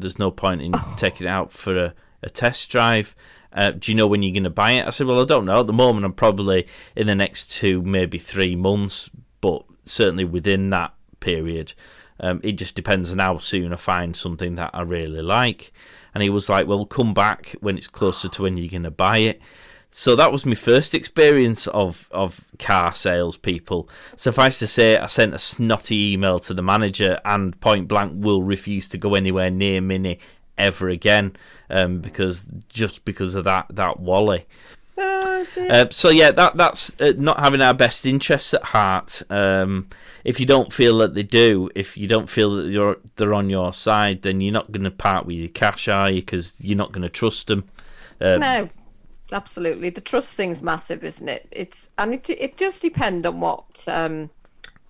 there's no point in oh. taking it out for a, a test drive." Uh, do you know when you're going to buy it? I said, well, I don't know. At the moment, I'm probably in the next two, maybe three months, but certainly within that period. Um, it just depends on how soon I find something that I really like. And he was like, well, come back when it's closer to when you're going to buy it. So that was my first experience of, of car salespeople. Suffice to say, I sent a snotty email to the manager and point blank will refuse to go anywhere near Mini ever again um, because just because of that that Wally. Uh, so yeah, that that's uh, not having our best interests at heart. Um, if you don't feel that they do, if you don't feel that you're they're on your side, then you're not going to part with your cash, are you? Because you're not going to trust them. Um, no, absolutely. The trust thing's massive, isn't it? It's and it it does depend on what um,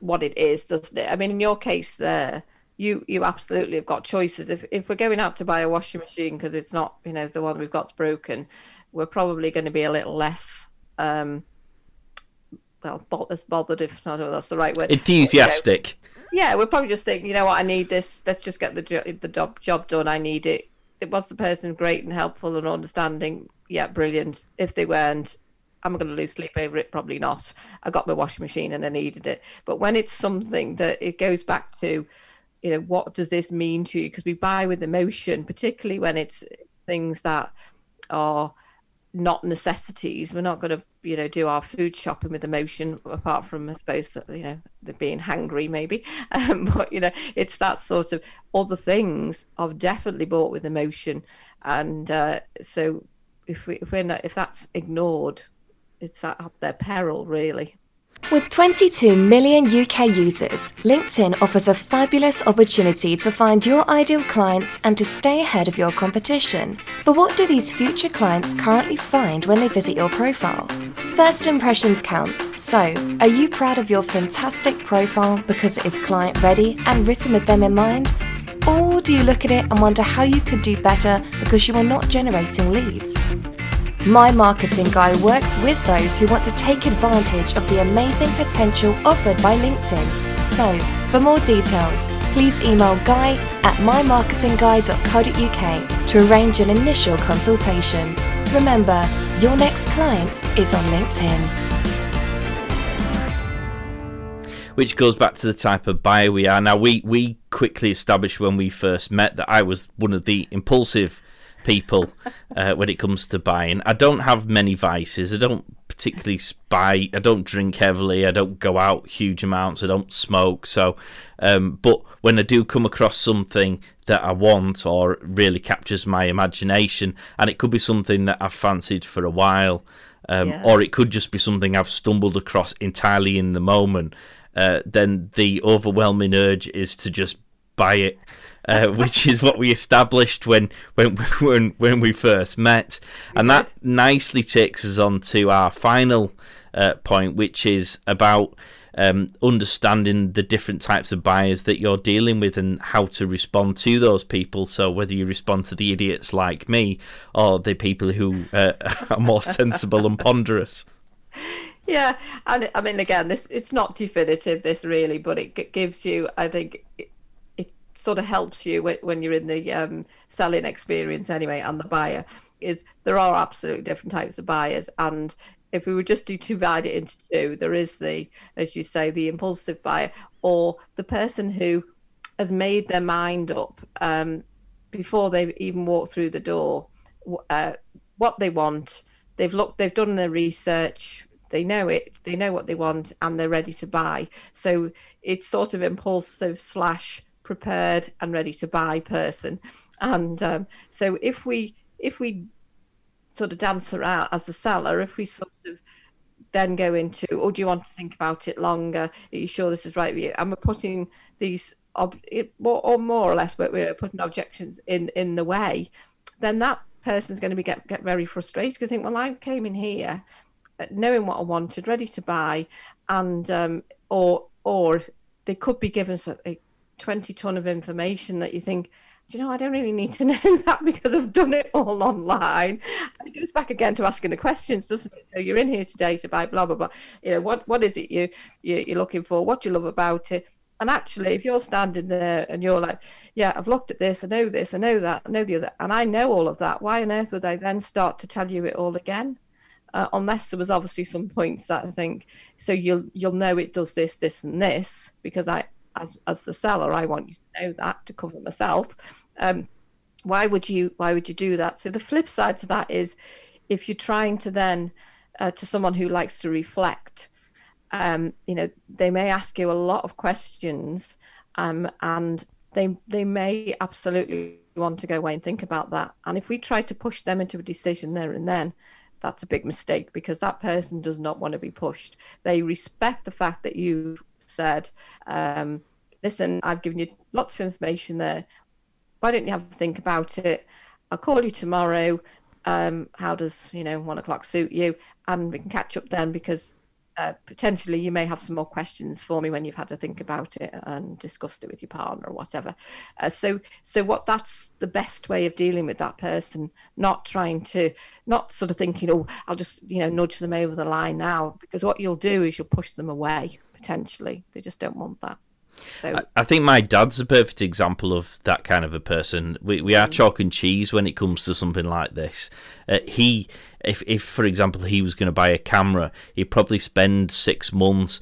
what it is, doesn't it? I mean, in your case, there you you absolutely have got choices. If if we're going out to buy a washing machine because it's not you know the one we've got's broken, we're probably going to be a little less. Um, well, as bothered if I don't know that's the right word. Enthusiastic. But, you know, yeah, we're probably just thinking, you know what, I need this. Let's just get the jo- the job job done. I need it. Was the person great and helpful and understanding. Yeah, brilliant. If they weren't, I'm going to lose sleep over it. Probably not. I got my washing machine and I needed it. But when it's something that it goes back to you know what does this mean to you because we buy with emotion particularly when it's things that are not necessities. We're not going to you know do our food shopping with emotion apart from i suppose that you know the being hungry maybe. *laughs* Um, but you know it's that sort of other things. Are definitely bought with emotion. And uh, so if we if we're not, if that's ignored it's at their peril really with 22 million UK users, LinkedIn offers a fabulous opportunity to find your ideal clients and to stay ahead of your competition. But what do these future clients currently find when they visit your profile? First impressions count. So, are you proud of your fantastic profile because it is client ready and written with them in mind? Or do you look at it and wonder how you could do better because you are not generating leads? My Marketing Guy works with those who want to take advantage of the amazing potential offered by LinkedIn. So, for more details, please email guy at mymarketingguy.co.uk to arrange an initial consultation. Remember, your next client is on LinkedIn. Which goes back to the type of buyer we are. Now, we, we quickly established when we first met that I was one of the impulsive people uh, when it comes to buying. I don't have many vices. I don't particularly buy. I don't drink heavily. I don't go out huge amounts. I don't smoke. So, um, but when I do come across something that I want or really captures my imagination, and it could be something that I've fancied for a while, um, yeah. or it could just be something I've stumbled across entirely in the moment. Uh, then the overwhelming urge is to just buy it uh, which is what we *laughs* established when when when when we first met, we and did. that nicely takes us on to our final uh, point, which is about. Um, understanding the different types of buyers that you're dealing with and how to respond to those people. So whether you respond to the idiots like me or the people who uh, *laughs* are more sensible and ponderous. Yeah, and I mean, again, this it's not definitive, this really, but it gives you, I think, sort of helps you when you're in the um, selling experience anyway and the buyer is there are absolutely different types of buyers. And if we were just to divide it into two there is the as you say the impulsive buyer or the person who has made their mind up um, before they've even walked through the door uh, what they want. They've looked they've done their research they know it they know what they want and they're ready to buy. So it's sort of impulsive slash prepared and ready to buy person. And um, so if we if we sort of dance around as a seller, if we sort of then go into, oh, do you want to think about it longer? Are you sure this is right for you? And we're putting these, ob- more, or more or less, we're putting objections in in the way. Then that person's going to be get get very frustrated because think, well, I came in here uh, knowing what I wanted, ready to buy, and um, or or they could be given 20 ton of information that you think, do you know, I don't really need to *laughs* know that because I've done it all online. And it goes back again to asking the questions, doesn't it? So you're in here today to buy blah blah blah. You know, what what is it you, you you're looking for? What do you love about it? And actually, if you're standing there and you're like, yeah, I've looked at this, I know this, I know that, I know the other, and I know all of that, why on earth would I then start to tell you it all again? Uh, unless there was obviously some points that I think, so you'll you'll know it does this, this, and this because I, as as the seller, I want you to know that to cover myself. Um, why would you why would you do that? So the flip side to that is, if you're trying to then, uh, to someone who likes to reflect um, you know, they may ask you a lot of questions, um, and they they may absolutely want to go away and think about that. And if we try to push them into a decision there and then, that's a big mistake because that person does not want to be pushed. They respect the fact that you said, um, "Listen, I've given you lots of information there. Why don't you have a think about it? I'll call you tomorrow. Um, how does you know one o'clock suit you? And we can catch up then because uh, potentially you may have some more questions for me when you've had to think about it and discussed it with your partner or whatever. Uh, so, so what that's the best way of dealing with that person, not trying to, not sort of thinking, oh, I'll just you know nudge them over the line now, because what you'll do is you'll push them away potentially. They just don't want that. So I, I think my dad's a perfect example of that kind of a person. We we are mm. chalk and cheese when it comes to something like this. Uh, he, if if for example he was going to buy a camera, he'd probably spend six months.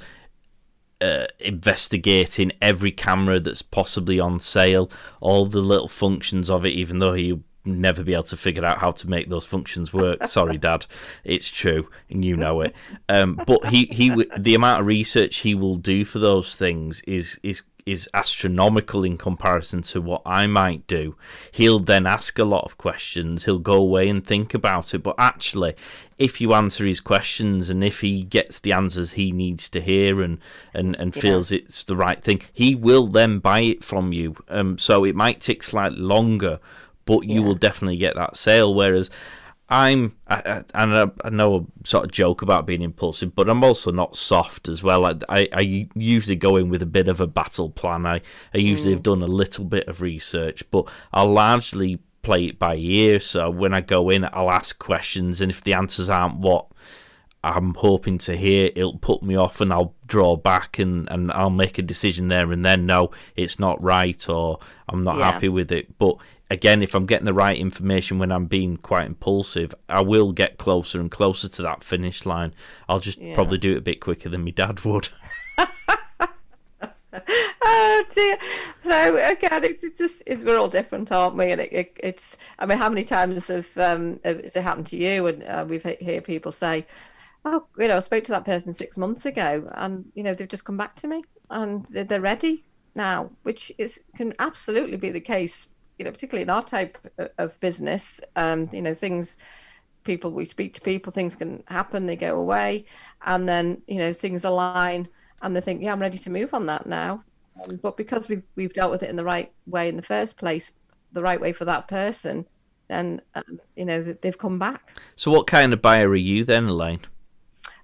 Uh, investigating every camera that's possibly on sale, all the little functions of it, even though he never be able to figure out how to make those functions work. Sorry, *laughs* Dad, it's true, and you know it. Um, but he he the amount of research he will do for those things is is is astronomical in comparison to what I might do. He'll then ask a lot of questions. He'll go away and think about it. But actually, if you answer his questions and if he gets the answers he needs to hear and and, and feels it's the right thing, he will then buy it from you. Um, so it might take slightly longer but you yeah. will definitely get that sale. Whereas I'm, I, I, I know a sort of joke about being impulsive, but I'm also not soft as well. I, I, I usually go in with a bit of a battle plan. I, I usually mm. have done a little bit of research, but I'll largely play it by ear. So when I go in, I'll ask questions, and if the answers aren't what I'm hoping to hear, it'll put me off, and I'll draw back, and, and I'll make a decision there and then. No, it's not right, or I'm not yeah. happy with it. But again, if I'm getting the right information when I'm being quite impulsive, I will get closer and closer to that finish line. I'll just yeah. probably do it a bit quicker than my dad would. *laughs* oh dear. So again, it's just it's, we're all different, aren't we? And it, it, it's I mean, how many times have um, has it happened to you? And uh, we've hear people say, "Oh, you know, I spoke to that person six months ago, and you know they've just come back to me, and they're, they're ready now," which is can absolutely be the case you know, particularly in our type of business, um, you know, things, people, we speak to people, things can happen, they go away, and then, you know, things align and they think, yeah, I'm ready to move on that now. Um, but because we've, we've dealt with it in the right way in the first place, the right way for that person, then, um, you know, they've come back. So what kind of buyer are you then, Elaine?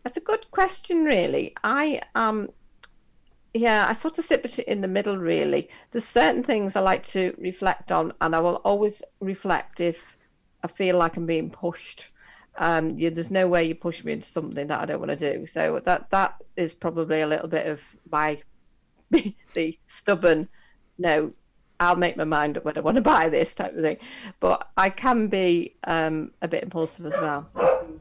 That's a good question, really. I am yeah, I sort of sit in the middle really. There's certain things I like to reflect on, and I will always reflect if I feel like I'm being pushed. Um, you, there's no way you push me into something that I don't want to do. So that that is probably a little bit of my *laughs* the stubborn. No, I'll make my mind up when I want to buy this type of thing. But I can be um, a bit impulsive as well.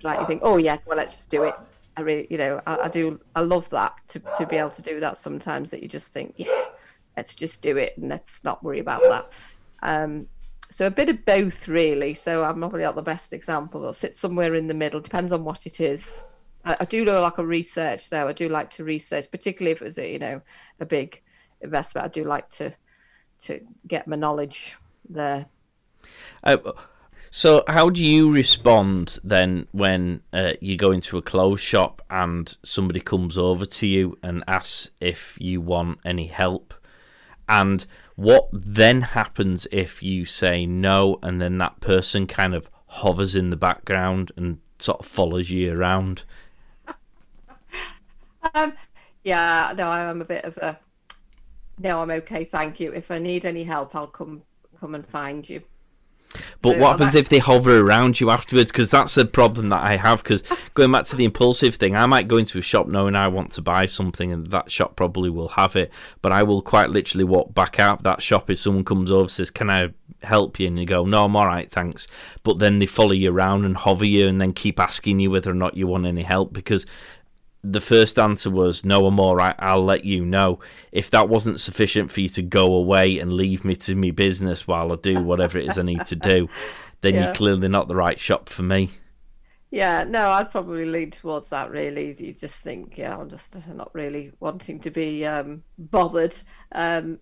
Like you think, oh yeah, well let's just do it. I really, you know, I, I, do, I love that to, to be able to do that sometimes that you just think, yeah, let's just do it and let's not worry about that. Um, so a bit of both, really. So I'm probably not the best example. I'll sit somewhere in the middle. Depends on what it is. I, I do like a research though. I do like to research, particularly if it's a, you know a big investment. I do like to to get my knowledge there. Uh, so, how do you respond then when uh, you go into a clothes shop and somebody comes over to you and asks if you want any help? And what then happens if you say no and then that person kind of hovers in the background and sort of follows you around? *laughs* um, yeah, no, I'm a bit of a No, I'm okay, thank you. If I need any help, I'll come come and find you. But So what happens if they hover around you afterwards? Because that's a problem that I have. Because *laughs* going back to the impulsive thing, I might go into a shop knowing I want to buy something, and that shop probably will have it. But I will quite literally walk back out that shop if someone comes over and says, "Can I help you?" And you go, "No, I'm all right, thanks." But then they follow you around and hover you, and then keep asking you whether or not you want any help because the first answer was no i'm all right i'll let you know if that wasn't sufficient for you to go away and leave me to me business while i do whatever it is i need to do *laughs* then Yeah. you're clearly not the right shop for me Yeah, no, I'd probably lean towards that. Really, you just think, yeah, I'm just uh, not really wanting to be um, bothered. Um,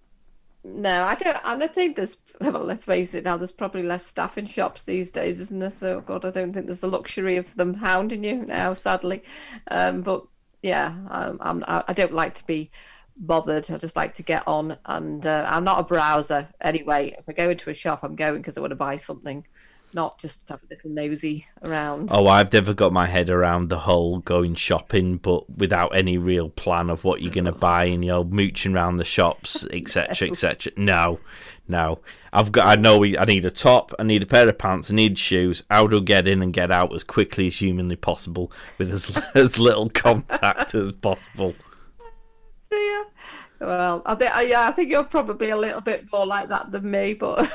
no, I don't. And I think there's, well, let's face it, now there's probably less staff in shops these days, isn't there? So, God, I don't think there's the luxury of them hounding you now, sadly. Um, but yeah, um, I'm, I I don't like to be bothered. I just like to get on, and uh, I'm not a browser anyway. If I go into a shop, I'm going because I want to buy something, not just have a little nosy around. oh i've never got my head around the whole going shopping but without any real plan of what you're going to buy and you're mooching around the shops *laughs* etc etc no. no i've got i know we, i need a top i need a pair of pants i need shoes. How to get in and get out as quickly as humanly possible with as, *laughs* as little contact as possible? *laughs* Yeah. Well, I think yeah, I think you're probably a little bit more like that than me, but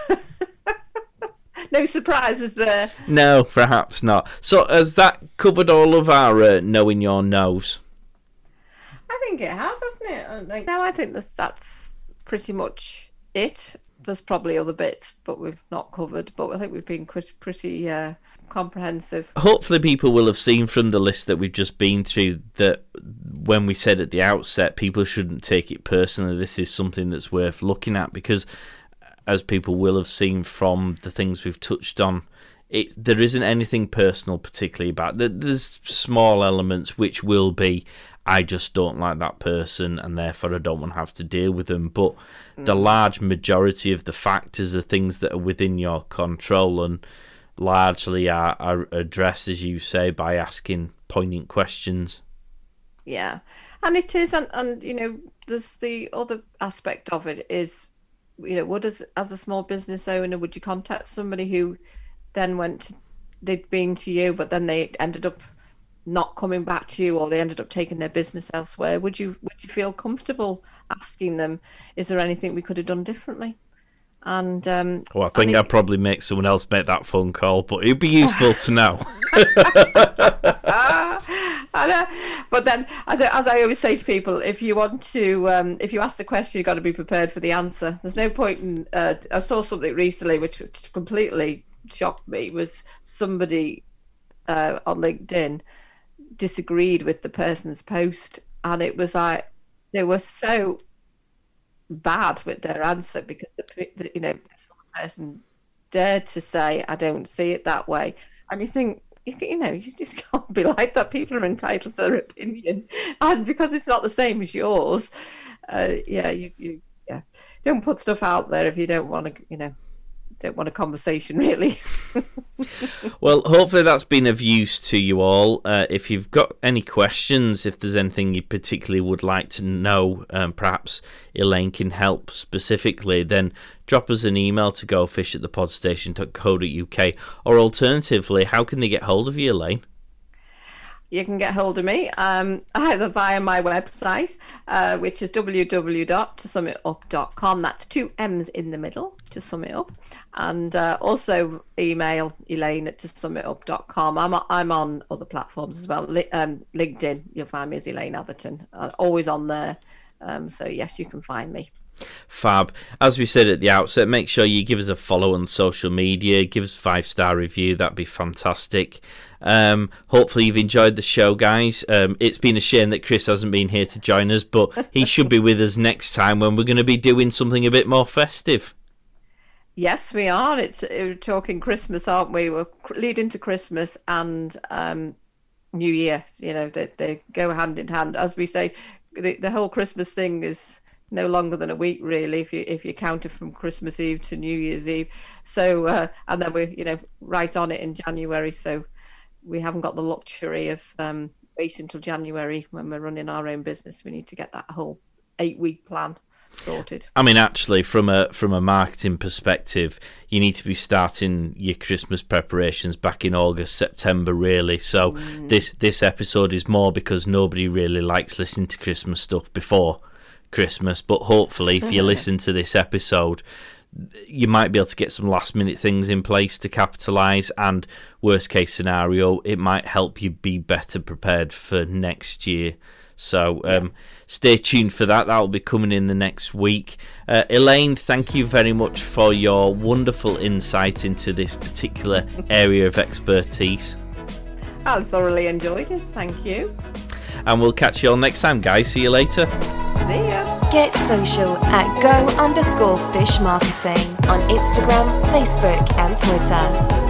no surprises there. No, perhaps not. So, has that covered all of our uh, knowing your no's? I think it has, hasn't it? I think, no, I think that's that's pretty much it. There's probably other bits, but we've not covered. But I think we've been pretty, pretty uh, comprehensive. Hopefully, people will have seen from the list that we've just been through that when we said at the outset, people shouldn't take it personally. This is something that's worth looking at because, as people will have seen from the things we've touched on, it there isn't anything personal particularly about. There's small elements which will be. I just don't like that person, and therefore I don't want to have to deal with them. But the mm. large majority of the factors are things that are within your control, and largely are, are addressed, as you say, by asking poignant questions. Yeah, and it is, and, and you know, there's the other aspect of it is, you know, what as as a small business owner, would you contact somebody who then went, to, they'd been to you, but then they ended up not coming back to you, or they ended up taking their business elsewhere? Would you would you feel comfortable asking them, is there anything we could have done differently? And um, Well, I think it- I'd probably make someone else make that phone call, but it'd be *laughs* useful to know. *laughs* *laughs* I know. But then, as I always say to people, if you want to, um, if you ask the question, you've got to be prepared for the answer. There's no point in. Uh, I saw something recently which, completely shocked me. Was somebody uh, on LinkedIn disagreed with the person's post, and it was like they were so bad with their answer because the, the you know other person dared to say, "I don't see it that way," and you think. You, know, you just *laughs* can't be like that. People are entitled to their opinion, and because it's not the same as yours, uh, yeah, you, you, yeah, don't put stuff out there if you don't want to, you know, don't want a conversation *laughs* really. Well, hopefully that's been of use to you all. Uh, if you've got any questions, if there's anything you particularly would like to know, um, perhaps Elaine can help specifically, then drop us an email to gofish at thepodstation.co.uk. Or alternatively, how can they get hold of you, Elaine? You can get hold of me um, either via my website, uh, which is www.tosummitup.com. That's two M's in the middle, to sum it up. And uh, also email elaine at tosummitup.com. I'm, I'm on other platforms as well. Li- um, LinkedIn, you'll find me as Elaine Atherton. Uh, always on there. Um, so, yes, you can find me. Fab. As we said at the outset, make sure you give us a follow on social media, give us five star review. That'd be fantastic. Um, hopefully, you've enjoyed the show, guys. Um, it's been a shame that Chris hasn't been here to join us, but he *laughs* should be with us next time when we're going to be doing something a bit more festive. Yes, we are. It's uh, we're talking Christmas, aren't we? We're leading to Christmas and um, New Year. You know, they they go hand in hand. As we say, the the whole Christmas thing is no longer than a week, really, if you if you count it from Christmas Eve to New Year's Eve. So, uh, and then we're you know right on it in January. So we haven't got the luxury of um, waiting until January when we're running our own business. We need to get that whole eight week plan. sorted. I mean, actually, from a from a marketing perspective, you need to be starting your Christmas preparations back in August, September, really. So mm. this this episode is more because nobody really likes listening to Christmas stuff before Christmas. But hopefully, if you *laughs* listen to this episode, you might be able to get some last minute things in place to capitalize and worst case scenario it might help you be better prepared for next year so um, stay tuned for that. That will be coming in the next week. Uh, Elaine, thank you very much for your wonderful insight into this particular area of expertise. I thoroughly enjoyed it. Thank you. And we'll catch you all next time, guys. See you later. See ya. Get social at go underscore fish marketing on Instagram, Facebook, and Twitter.